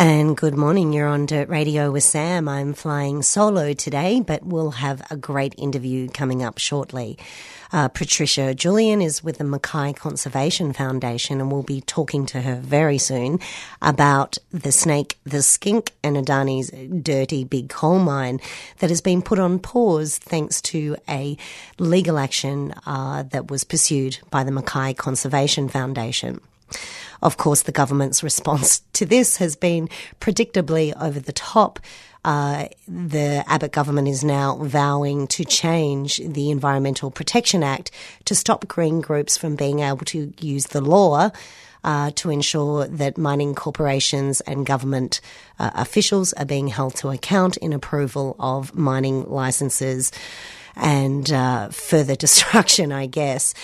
And good morning. You're on Dirt Radio with Sam. I'm flying solo today, but we'll have a great interview coming up shortly. Uh, Patricia Julien is with the Mackay Conservation Foundation, and we'll be talking to her very soon about the snake, the skink, and Adani's dirty big coal mine that has been put on pause thanks to a legal action uh, that was pursued by the Mackay Conservation Foundation. Of course, the government's response to this has been predictably over the top. Uh, the Abbott government is now vowing to change the Environmental Protection Act to stop green groups from being able to use the law uh, to ensure that mining corporations and government uh, officials are being held to account in approval of mining licenses and uh, further destruction, I guess.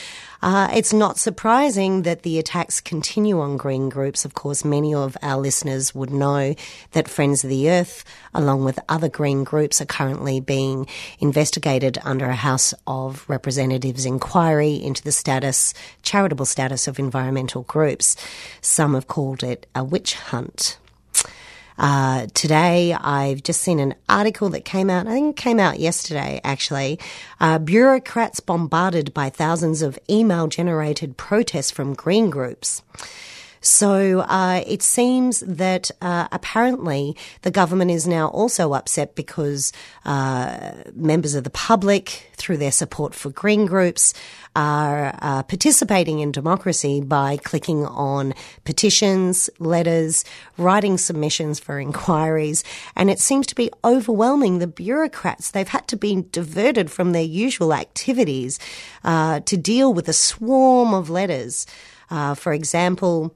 Uh, it's not surprising that the attacks continue on green groups. Of course, many of our listeners would know that Friends of the Earth, along with other green groups, are currently being investigated under a House of Representatives inquiry into the status, charitable status of environmental groups. Some have called it a witch hunt. Uh, today, I've just seen an article that came out, I think it came out yesterday actually. Uh, bureaucrats bombarded by thousands of email generated protests from green groups. So uh, it seems that uh, apparently the government is now also upset because uh, members of the public, through their support for green groups, are uh, participating in democracy by clicking on petitions, letters, writing submissions for inquiries, and it seems to be overwhelming the bureaucrats. They've had to be diverted from their usual activities uh, to deal with a swarm of letters. Uh, for example,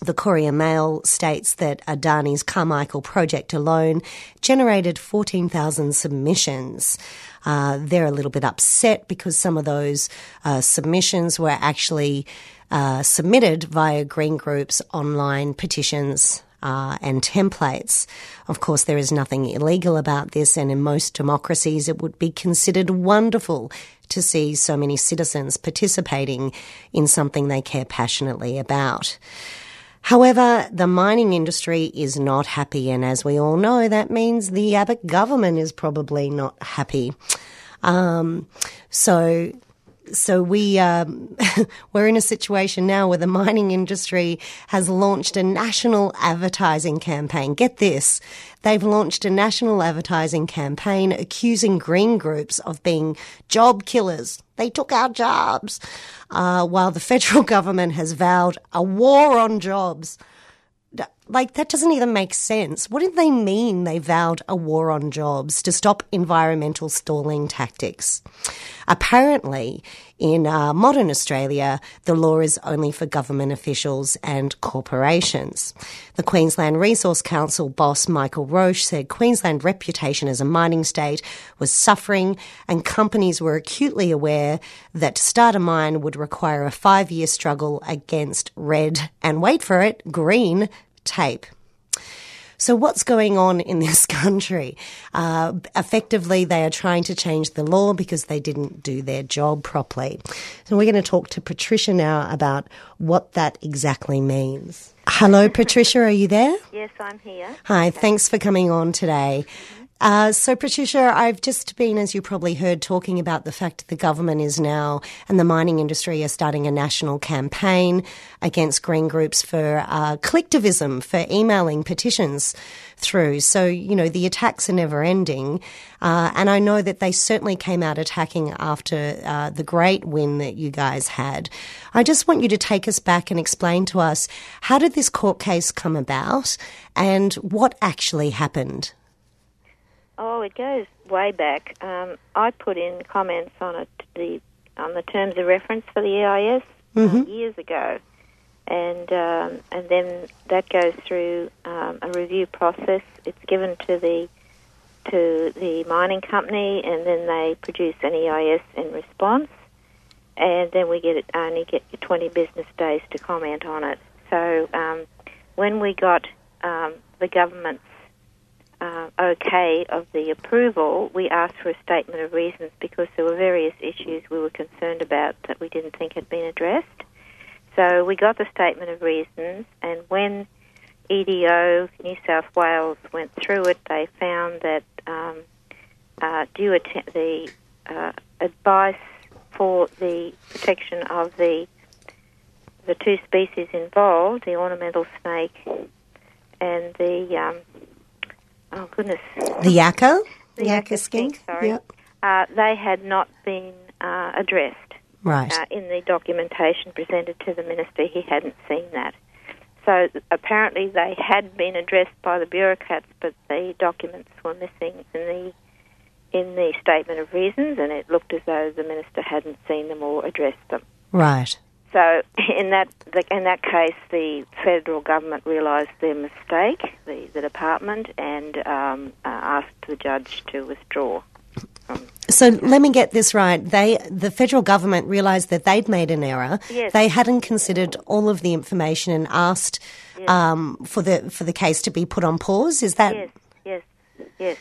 the Courier Mail states that Adani's Carmichael project alone generated 14,000 submissions. Uh, they're a little bit upset because some of those uh, submissions were actually uh, submitted via Green Group's online petitions uh, and templates. Of course, there is nothing illegal about this, and in most democracies, it would be considered wonderful to see so many citizens participating in something they care passionately about. However, the mining industry is not happy, and as we all know, that means the Abbott government is probably not happy. Um, so, so we um, we're in a situation now where the mining industry has launched a national advertising campaign. Get this. They've launched a national advertising campaign accusing green groups of being job killers. They took our jobs, uh, while the federal government has vowed a war on jobs. Like, that doesn't even make sense. What did they mean they vowed a war on jobs to stop environmental stalling tactics? Apparently, in uh, modern Australia, the law is only for government officials and corporations. The Queensland Resource Council boss Michael Roche said Queensland's reputation as a mining state was suffering and companies were acutely aware that to start a mine would require a five year struggle against red and wait for it, green tape. So what's going on in this country? Uh, effectively, they are trying to change the law because they didn't do their job properly. So we're going to talk to Patricia now about what that exactly means. Hello, Patricia, are you there? Yes, I'm here. Hi, thanks for coming on today. Uh, so, Patricia, I've just been, as you probably heard, talking about the fact that the government is now and the mining industry are starting a national campaign against green groups for uh, collectivism, for emailing petitions through. So, you know, the attacks are never ending. Uh, and I know that they certainly came out attacking after uh, the great win that you guys had. I just want you to take us back and explain to us how did this court case come about and what actually happened? Oh, it goes way back. Um, I put in comments on it, the on the terms of reference for the EIS Mhm. years ago, and um, and then that goes through um, a review process. It's given to the to the mining company, and then they produce an EIS in response, and then we get it only get 20 business days to comment on it. So um, when we got um, the government's uh, okay of the approval, we asked for a statement of reasons because there were various issues we were concerned about that we didn't think had been addressed. So we got the statement of reasons, and when EDO New South Wales went through it, they found that um, uh, due att- the uh, advice for the protection of the the two species involved, the ornamental snake and the um, oh goodness, The yakka? the yakka skink? Sorry, Yep. uh, they had not been uh, addressed Right. uh, in the documentation presented to the minister. He hadn't seen that. So apparently they had been addressed by the bureaucrats, but the documents were missing in the in the statement of reasons, and it looked as though the minister hadn't seen them or addressed them. Right. So in that in that case, the federal government realised their mistake, the, the department, and um, uh, asked the judge to withdraw. So let me get this right. They, the federal government realised that they'd made an error. Yes. They hadn't considered all of the information and asked um, for the for the case to be put on pause. Is that Yes, yes, yes.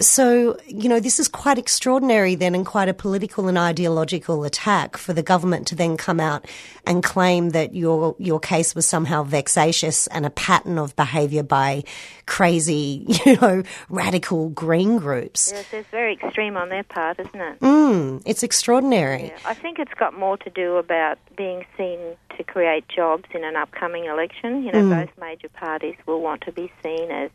So? You know, this is quite extraordinary then, and quite a political and ideological attack for the government to then come out and claim that your your case was somehow vexatious and a pattern of behaviour by crazy, you know, radical green groups. Yes, it's very extreme on their part, isn't it? Mm, it's extraordinary. Yeah. I think it's got more to do about being seen to create jobs in an upcoming election. You know, Mm. both major parties will want to be seen as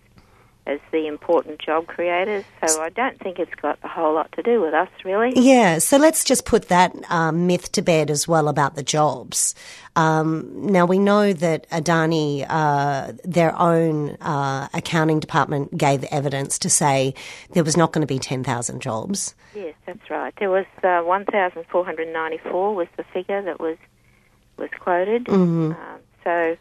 as the important job creators. So I don't think it's got a whole lot to do with us, really. Yeah, so let's just put that um, myth to bed as well about the jobs. Um, now we know that Adani, uh, their own uh, accounting department, gave evidence to say there was not going to be ten thousand jobs. Yes, that's right. There was uh, 1,494 was the figure that was was quoted. Um, so,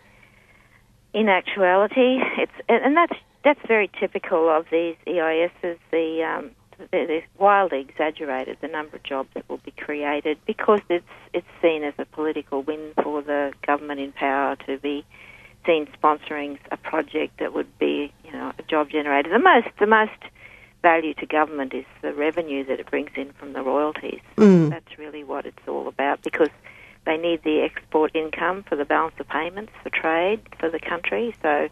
in actuality, it's and that's that's very typical of these EISs. The um, they're, they're wildly exaggerated the number of jobs that will be created because it's it's seen as a political win for the government in power to be seen sponsoring a project that would be you know a job generator. The most the most value to government is the revenue that it brings in from the royalties. That's really what it's all about because they need the export income for the balance of payments for trade for the country. So,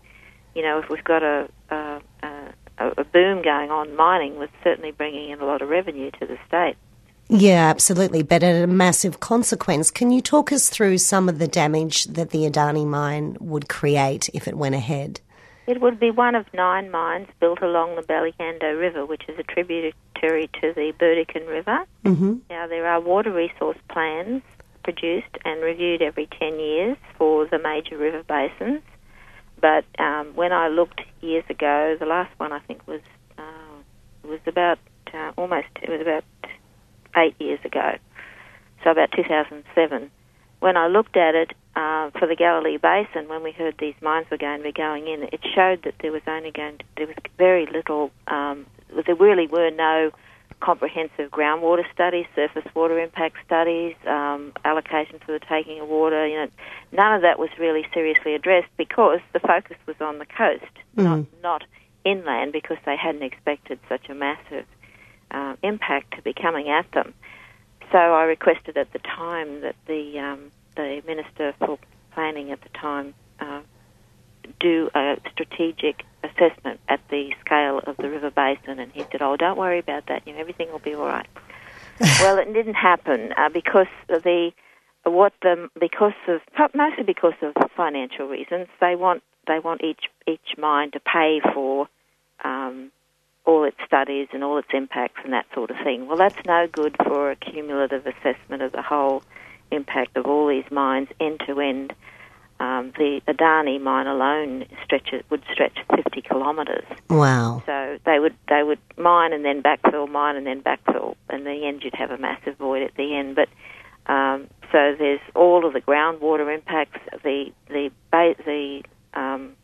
you know, if we've got a a, a, a boom going on mining, we're certainly bringing in a lot of revenue to the state. Yeah, absolutely, but at a massive consequence. Can you talk us through some of the damage that the Adani mine would create if it went ahead? It would be one of nine mines built along the Belyando River, which is a tributary to the Burdekin River. Mm-hmm. Now, there are water resource plans produced and reviewed every 10 years for the major river basins. But um, when I looked years ago, the last one I think was uh, was about uh, almost it was about eight years ago, so about 2007. When I looked at it uh, for the Galilee Basin, when we heard these mines were going to be going in, it showed that there was only going to, there was very little. Um, there really were no comprehensive groundwater studies, surface water impact studies, um, allocation for the taking of water. You know, none of that was really seriously addressed because the focus was on the coast, not not inland, because they hadn't expected such a massive um, impact to be coming at them. So I requested at the time that the um, the minister for planning at the time uh, do a strategic assessment at the scale of the river basin, and he said, "Oh, don't worry about that. You know, everything will be all right." well, it didn't happen uh, because of the what the because of mostly because of financial reasons. They want they want each each mine to pay for um, all its studies and all its impacts and that sort of thing. Well, that's no good for a cumulative assessment of the whole impact of all these mines end to end. Um, the Adani mine alone stretches would stretch 50 kilometres. Wow. So they would they would mine and then backfill, mine and then backfill, and in the end you'd have a massive void at the end. But um, so there's all of the groundwater impacts. The the ba- the um,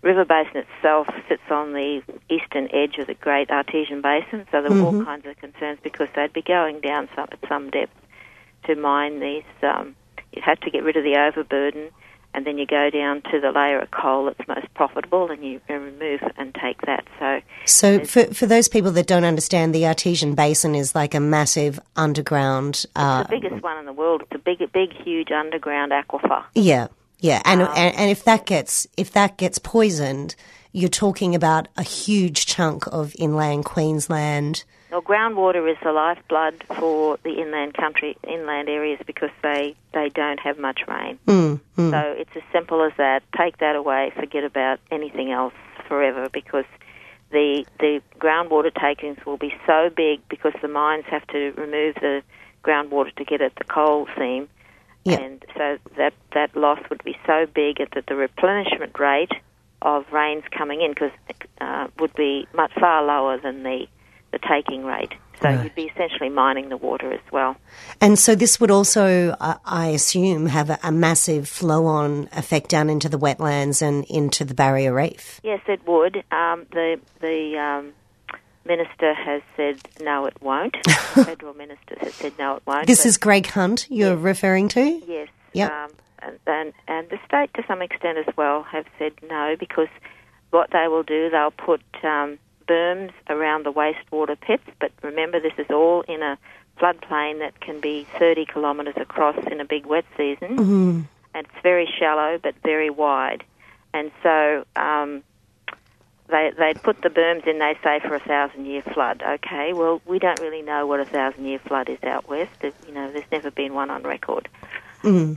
river basin itself sits on the eastern edge of the Great Artesian Basin, so there were all kinds of concerns because they'd be going down some, at some depth to mine these. Um, you'd have to get rid of the overburden, and then you go down to the layer of coal that's most profitable, and you remove and take that. So, So, for, for those people that don't understand, the Artesian Basin is like a massive underground. Uh, the biggest one in the world. It's a big, big, huge underground aquifer. yeah, yeah, and, and and if that gets if that gets poisoned, you're talking about a huge chunk of inland Queensland. Well, groundwater is the lifeblood for the inland country, inland areas, because they, they don't have much rain. Mm, So it's as simple as that. Take that away, forget about anything else forever, because the the groundwater takings will be so big because the mines have to remove the groundwater to get at the coal seam, Yeah. and so that that loss would be so big that the replenishment rate of rains coming in because uh, would be much far lower than the taking rate. So Right. you'd be essentially mining the water as well. And so this would also, uh, I assume, have a, a massive flow-on effect down into the wetlands and into the barrier reef. Yes, it would. Um, the the um, minister has said no, it won't. Federal minister has said no, it won't. This is Greg Hunt you're referring to? yes. Yep. Um, and, and and the state, to some extent as well, have said no because what they will do, they'll put um, berms around the wastewater pits. But remember, this is all in a floodplain that can be 30 kilometres across in a big wet season, and it's very shallow but very wide. And so um, they they put the berms in. They say for a thousand year flood. Okay, well we don't really know what a thousand year flood is out west. You know, there's never been one on record.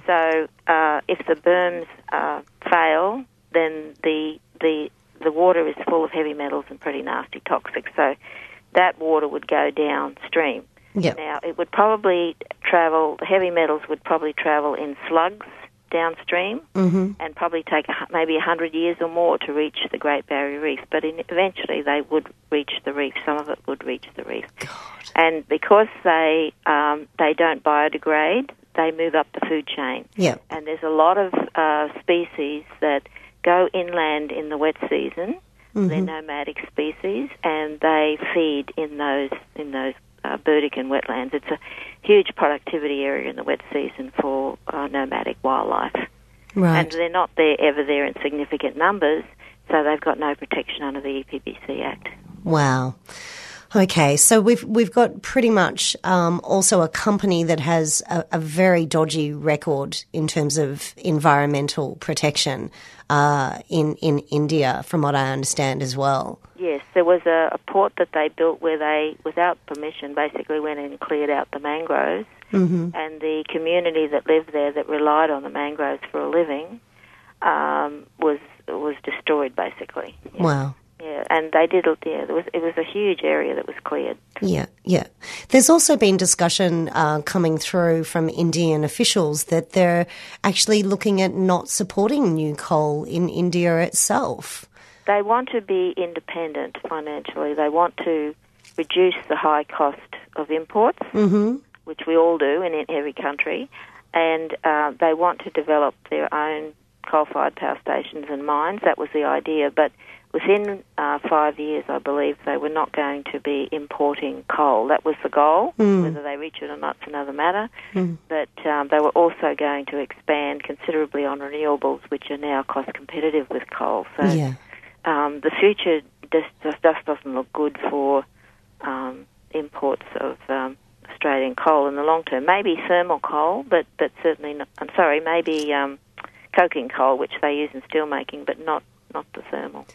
So uh, if the berms uh, fail, then the the the water is full of heavy metals and pretty nasty toxic. So that water would go downstream. Yep. Now it would probably travel. The heavy metals would probably travel in slugs downstream, Mm-hmm. and probably take maybe a hundred years or more to reach the Great Barrier Reef. But in, eventually, they would reach the reef. Some of it would reach the reef, and because they um, they don't biodegrade, they move up the food chain. Yep. And there's a lot of uh, species that go inland in the wet season. They're nomadic species, and they feed in those in those uh, Burdekin wetlands. It's a huge productivity area in the wet season for uh, nomadic wildlife, and they're not there ever there in significant numbers, so they've got no protection under the EPBC Act. Wow. Okay, so we've we've got pretty much um, also a company that has a, a very dodgy record in terms of environmental protection uh, in in India, from what I understand as well. Yes, there was a, a port that they built where they, without permission, basically went and cleared out the mangroves, Mm-hmm. and the community that lived there that relied on the mangroves for a living um, was was destroyed, basically. Yeah. Wow. Yeah, and they did. Yeah, there was it was a huge area that was cleared. Yeah, yeah. There's also been discussion uh, coming through from Indian officials that they're actually looking at not supporting new coal in India itself. They want to be independent financially. They want to reduce the high cost of imports, Mm-hmm. which we all do in, in every country, and uh, they want to develop their own coal-fired power stations and mines. That was the idea, but within uh, five years, I believe they were not going to be importing coal. That was the goal. Whether they reach it or not is another matter. But um, they were also going to expand considerably on renewables, which are now cost competitive with coal. So Yeah. um, the future just, just just doesn't look good for um, imports of um, Australian coal in the long term. Maybe thermal coal, but but certainly not. I'm sorry, maybe um, coking coal, which they use in steelmaking, but not not the thermal.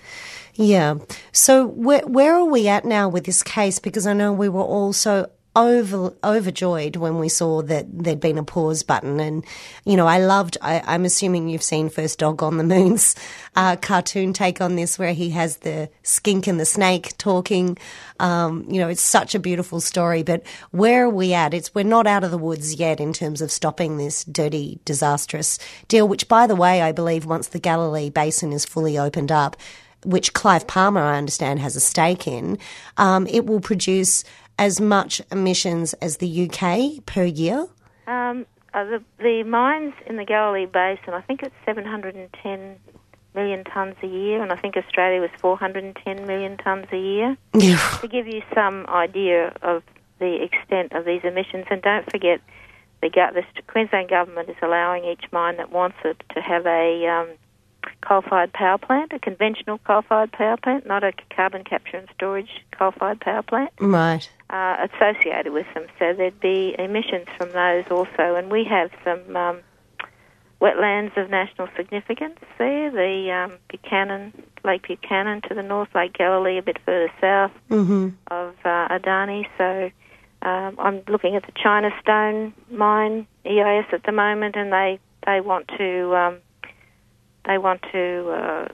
Yeah. So where where are we at now with this case? Because I know we were all so over overjoyed when we saw that there'd been a pause button, and you know I loved. I, I'm assuming you've seen First Dog on the Moon's uh, cartoon take on this, where he has the skink and the snake talking. Um, you know, it's such a beautiful story. But where are we at? It's we're not out of the woods yet in terms of stopping this dirty, disastrous deal. Which, by the way, I believe once the Galilee Basin is fully opened up which Clive Palmer, I understand, has a stake in, um, it will produce as much emissions as the UK per year? Um, uh, the, the mines in the Galilee Basin, I think it's 710 million tonnes a year, and I think Australia was 410 million tonnes a year. To give you some idea of the extent of these emissions, and don't forget, the, the Queensland government is allowing each mine that wants it to have a um, coal-fired power plant, a conventional coal-fired power plant, not a carbon capture and storage coal-fired power plant, Right. Uh, associated with them. So there'd be emissions from those also, and we have some um, wetlands of national significance there. The um, Buchanan, Lake Buchanan to the north, Lake Galilee a bit further south Mm-hmm. of uh, Adani. So um, I'm looking at the China Stone mine EIS at the moment, and they they want to um, they want to uh,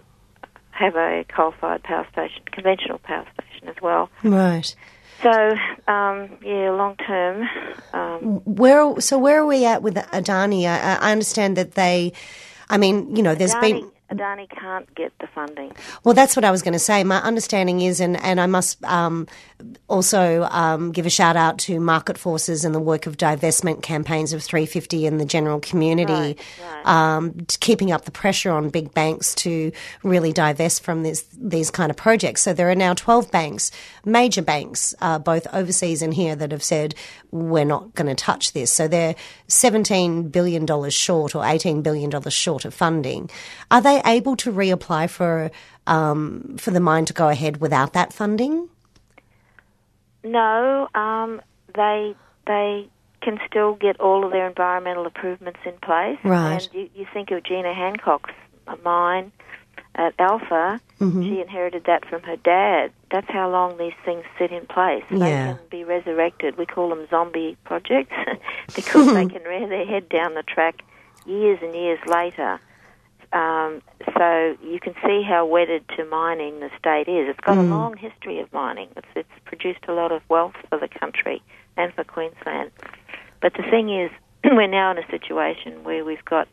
have a coal-fired power station, conventional power station as well. Right. So um, yeah, long term. Um, Where so where are we at with Adani? I, I understand that they, I mean, you know, there's Adani, been Adani can't get the funding. Well, that's what I was going to say. My understanding is, and, and I must um, also um, give a shout out to Market Forces and the work of divestment campaigns of 350 and the general community, Right, right. Um, keeping up the pressure on big banks to really divest from this, these kind of projects. So there are now 12 banks, major banks, uh, both overseas and here, that have said we're not going to touch this. So they're $17 billion short or $18 billion short of funding. Are they able to reapply for um, for the mine to go ahead without that funding? No, um, they they can still get all of their environmental improvements in place. Right. And you, you think of Gina Hancock's mine at Alpha. Mm-hmm. She inherited that from her dad. That's how long these things sit in place. They Yeah. can be resurrected. We call them zombie projects because they can rear their head down the track years and years later. Um, so you can see how wedded to mining the state is. It's got a long history of mining. It's, it's produced a lot of wealth for the country and for Queensland. But the thing is, we're now in a situation where we've got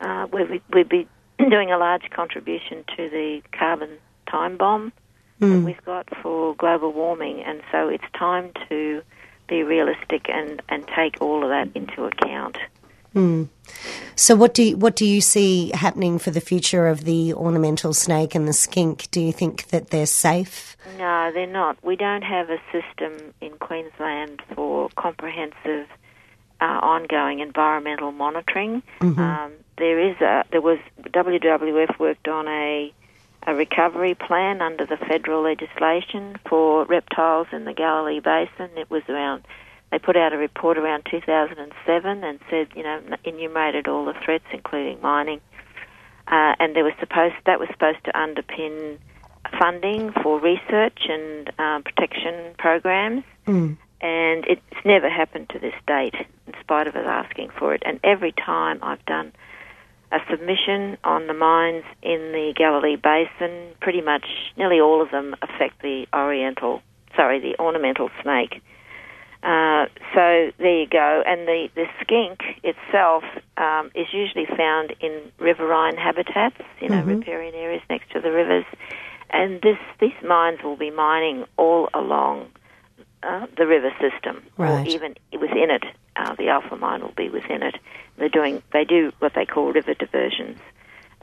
uh, where we, we'd be doing a large contribution to the carbon time bomb that we've got for global warming, and so it's time to be realistic and, and take all of that into account. So what do you, what do you see happening for the future of the ornamental snake and the skink? Do you think that they're safe? No, they're not. We don't have a system in Queensland for comprehensive, uh, ongoing environmental monitoring. Um, there is a there was WWF worked on a a recovery plan under the federal legislation for reptiles in the Galilee Basin. It was around. They put out a report around 2007 and said, you know, enumerated all the threats, including mining, uh, and there was supposed that was supposed to underpin funding for research and um, protection programs, and it's never happened to this date, in spite of us asking for it. And every time I've done a submission on the mines in the Galilee Basin, pretty much nearly all of them affect the oriental, sorry, the ornamental snake. Uh, so there you go. And the, the skink itself um, is usually found in riverine habitats, you know, riparian areas next to the rivers. And this these mines will be mining all along uh, the river system, Right. or even within it. Uh, the alpha mine will be within it. They're doing they do what they call river diversions,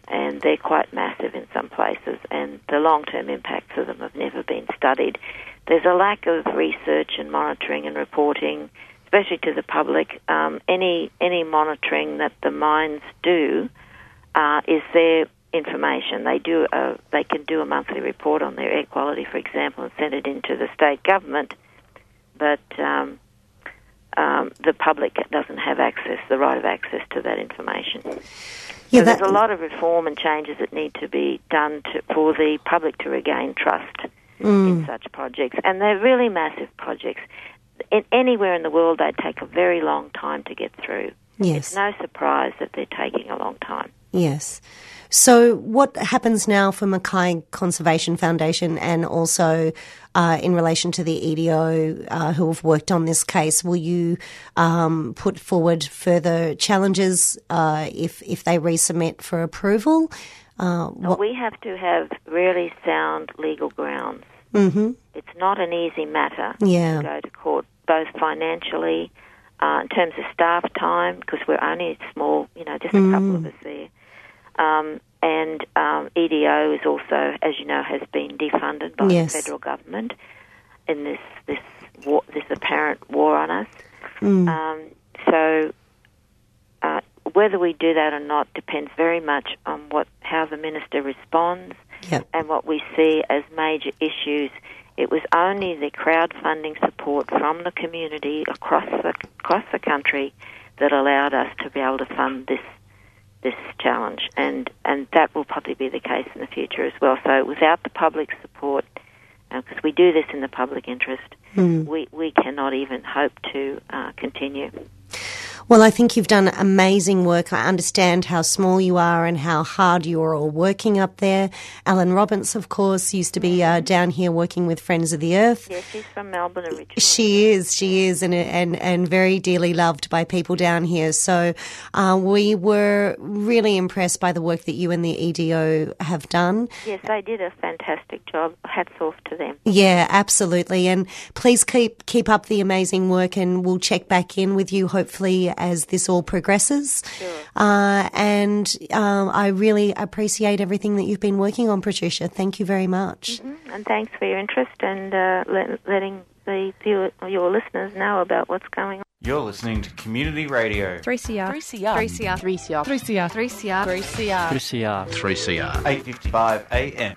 and they're quite massive in some places. And the long term impacts of them have never been studied. There's a lack of research and monitoring and reporting, especially to the public. Um, any any monitoring that the mines do uh, is their information. They do a, they can do a monthly report on their air quality, for example, and send it into the state government, but um, um, the public doesn't have access, the right of access to that information. Yeah, so that- there's a lot of reform and changes that need to be done to, for the public to regain trust Mm. in such projects, and they're really massive projects. In, anywhere in the world, they take a very long time to get through. Yes. It's no surprise that they're taking a long time. Yes. So, what happens now for Mackay Conservation Foundation and also uh, in relation to the EDO uh, who have worked on this case? Will you um, put forward further challenges uh, if, if they resubmit for approval? Uh, what, We have to have really sound legal grounds. hmm It's not an easy matter Yeah. to go to court, both financially, uh, in terms of staff time, because we're only small, you know, just a couple of us there. Um, and um, EDO is also, as you know, has been defunded by Yes. the federal government in this this war, this apparent war on us. Mm. Um, so uh, whether we do that or not depends very much on what how the minister responds Yep. and what we see as major issues. It was only the crowdfunding support from the community across the across the country that allowed us to be able to fund this this challenge, and and that will probably be the case in the future as well. So without the public support, because we do this in the public interest, we we cannot even hope to uh, continue. Well, I think you've done amazing work. I understand how small you are and how hard you are all working up there. Alan Robbins, of course, used to be uh, down here working with Friends of the Earth. Yes, she's from Melbourne originally. She is, she is, and and and very dearly loved by people down here. So uh, we were really impressed by the work that you and the EDO have done. Yes, they did a fantastic job. Hats off to them. Yeah, absolutely. And please keep keep up the amazing work, and we'll check back in with you hopefully as this all progresses. Uh, and um, I really appreciate everything that you've been working on, Patricia. Thank you very much. And thanks for your interest and uh, let, letting the viewer, your listeners know about what's going on. You're listening to Community Radio. 3CR. 3CR. 3CR. 3CR. 3CR. 3CR. 3CR. 3CR. 3CR. 8:55 a.m.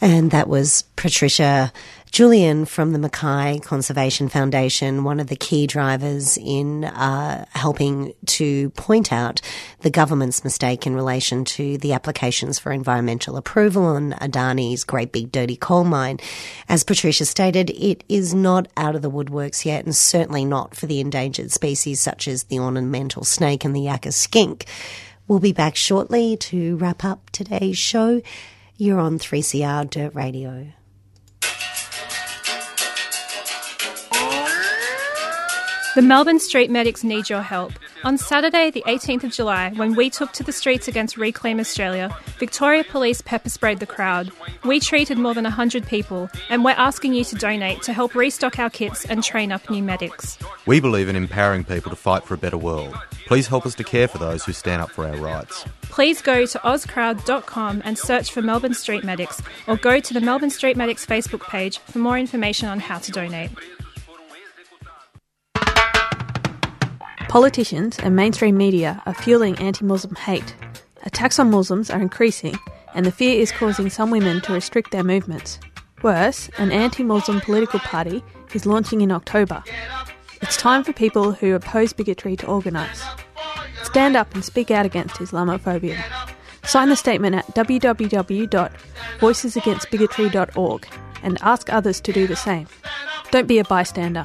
And that was Patricia Julien from the Mackay Conservation Foundation, one of the key drivers in uh, helping to point out the government's mistake in relation to the applications for environmental approval on Adani's Great Big Dirty Coal Mine. As Patricia stated, it is not out of the woodworks yet, and certainly not for the endangered species such as the ornamental snake and the yakka skink. We'll be back shortly to wrap up today's show. You're on 3CR Dirt Radio. The Melbourne Street Medics need your help. On Saturday, the 18th of July, when we took to the streets against Reclaim Australia, Victoria Police pepper sprayed the crowd. We treated more than 100 people, and we're asking you to donate to help restock our kits and train up new medics. We believe in empowering people to fight for a better world. Please help us to care for those who stand up for our rights. Please go to ozcrowd.com and search for Melbourne Street Medics, or go to the Melbourne Street Medics Facebook page for more information on how to donate. Politicians and mainstream media are fueling anti Muslim hate. Attacks on Muslims are increasing, and the fear is causing some women to restrict their movements. Worse, an anti Muslim political party is launching in October. It's time for people who oppose bigotry to organise. Stand up and speak out against Islamophobia. Sign the statement at www.voicesagainstbigotry.org and ask others to do the same. Don't be a bystander.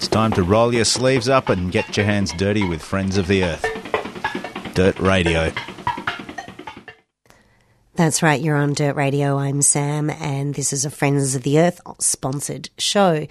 It's time to roll your sleeves up and get your hands dirty with Friends of the Earth. Dirt Radio. That's right, you're on Dirt Radio. I'm Sam, and this is a Friends of the Earth sponsored show.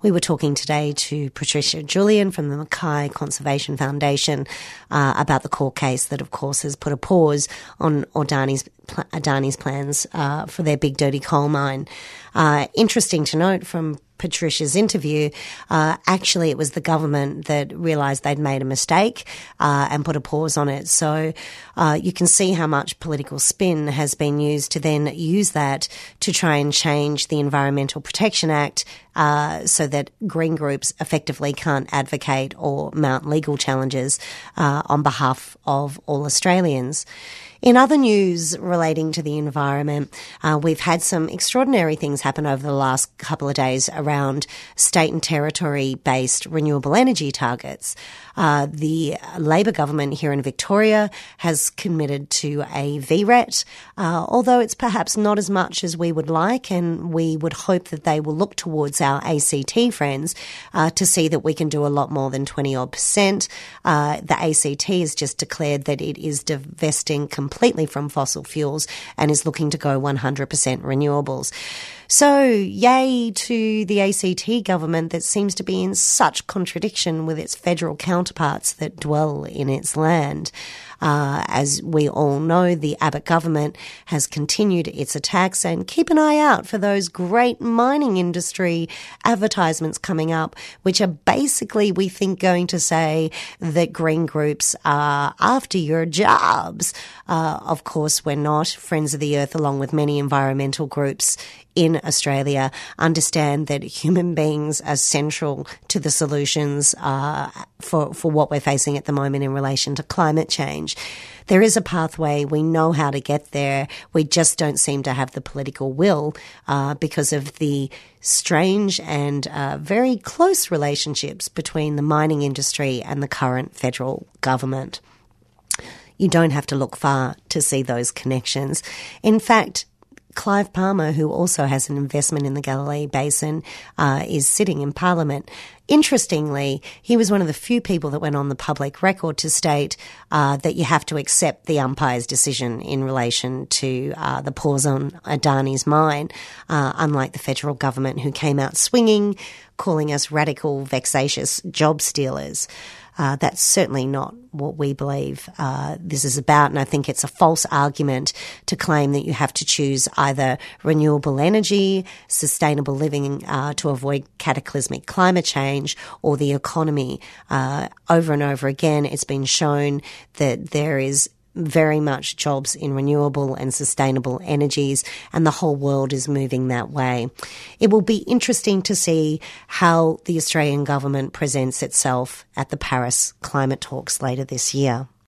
We were talking today to Patricia Julien from the Mackay Conservation Foundation uh, about the court case that, of course, has put a pause on Ordani's Adani's plans uh, for their big dirty coal mine. Uh, interesting to note from Patricia's interview, uh, actually it was the government that realised they'd made a mistake uh, and put a pause on it. So uh, you can see how much political spin has been used to then use that to try and change the Environmental Protection Act uh, so that green groups effectively can't advocate or mount legal challenges uh, on behalf of all Australians. In other news relating to the environment, uh, we've had some extraordinary things happen over the last couple of days around state and territory based renewable energy targets. Uh, the Labor government here in Victoria has committed to a VRET, uh, although it's perhaps not as much as we would like, and we would hope that they will look towards our ACT friends uh, to see that we can do a lot more than 20 odd percent. Uh, the ACT has just declared that it is divesting completely from fossil fuels and is looking to go 100% renewables. So, yay to the ACT government that seems to be in such contradiction with its federal counterparts that dwell in its land. Uh, as we all know, the Abbott government has continued its attacks and keep an eye out for those great mining industry advertisements coming up, which are basically, we think, going to say that green groups are after your jobs. Uh, of course, we're not. Friends of the Earth, along with many environmental groups in Australia understand that human beings are central to the solutions uh, for for what we're facing at the moment in relation to climate change. There is a pathway. We know how to get there. We just don't seem to have the political will uh, because of the strange and uh, very close relationships between the mining industry and the current federal government. You don't have to look far to see those connections. In fact, Clive Palmer, who also has an investment in the Galilee Basin, uh, is sitting in Parliament. Interestingly, he was one of the few people that went on the public record to state uh, that you have to accept the umpire's decision in relation to uh, the pause on Adani's mine, uh, unlike the federal government who came out swinging, calling us radical, vexatious job stealers. Uh, that's certainly not what we believe uh, this is about. And I think it's a false argument to claim that you have to choose either renewable energy, sustainable living uh, to avoid cataclysmic climate change, or the economy. Uh, over and over again, it's been shown that there is very much jobs in renewable and sustainable energies, and the whole world is moving that way. It will be interesting to see how the Australian government presents itself at the Paris climate talks later this year.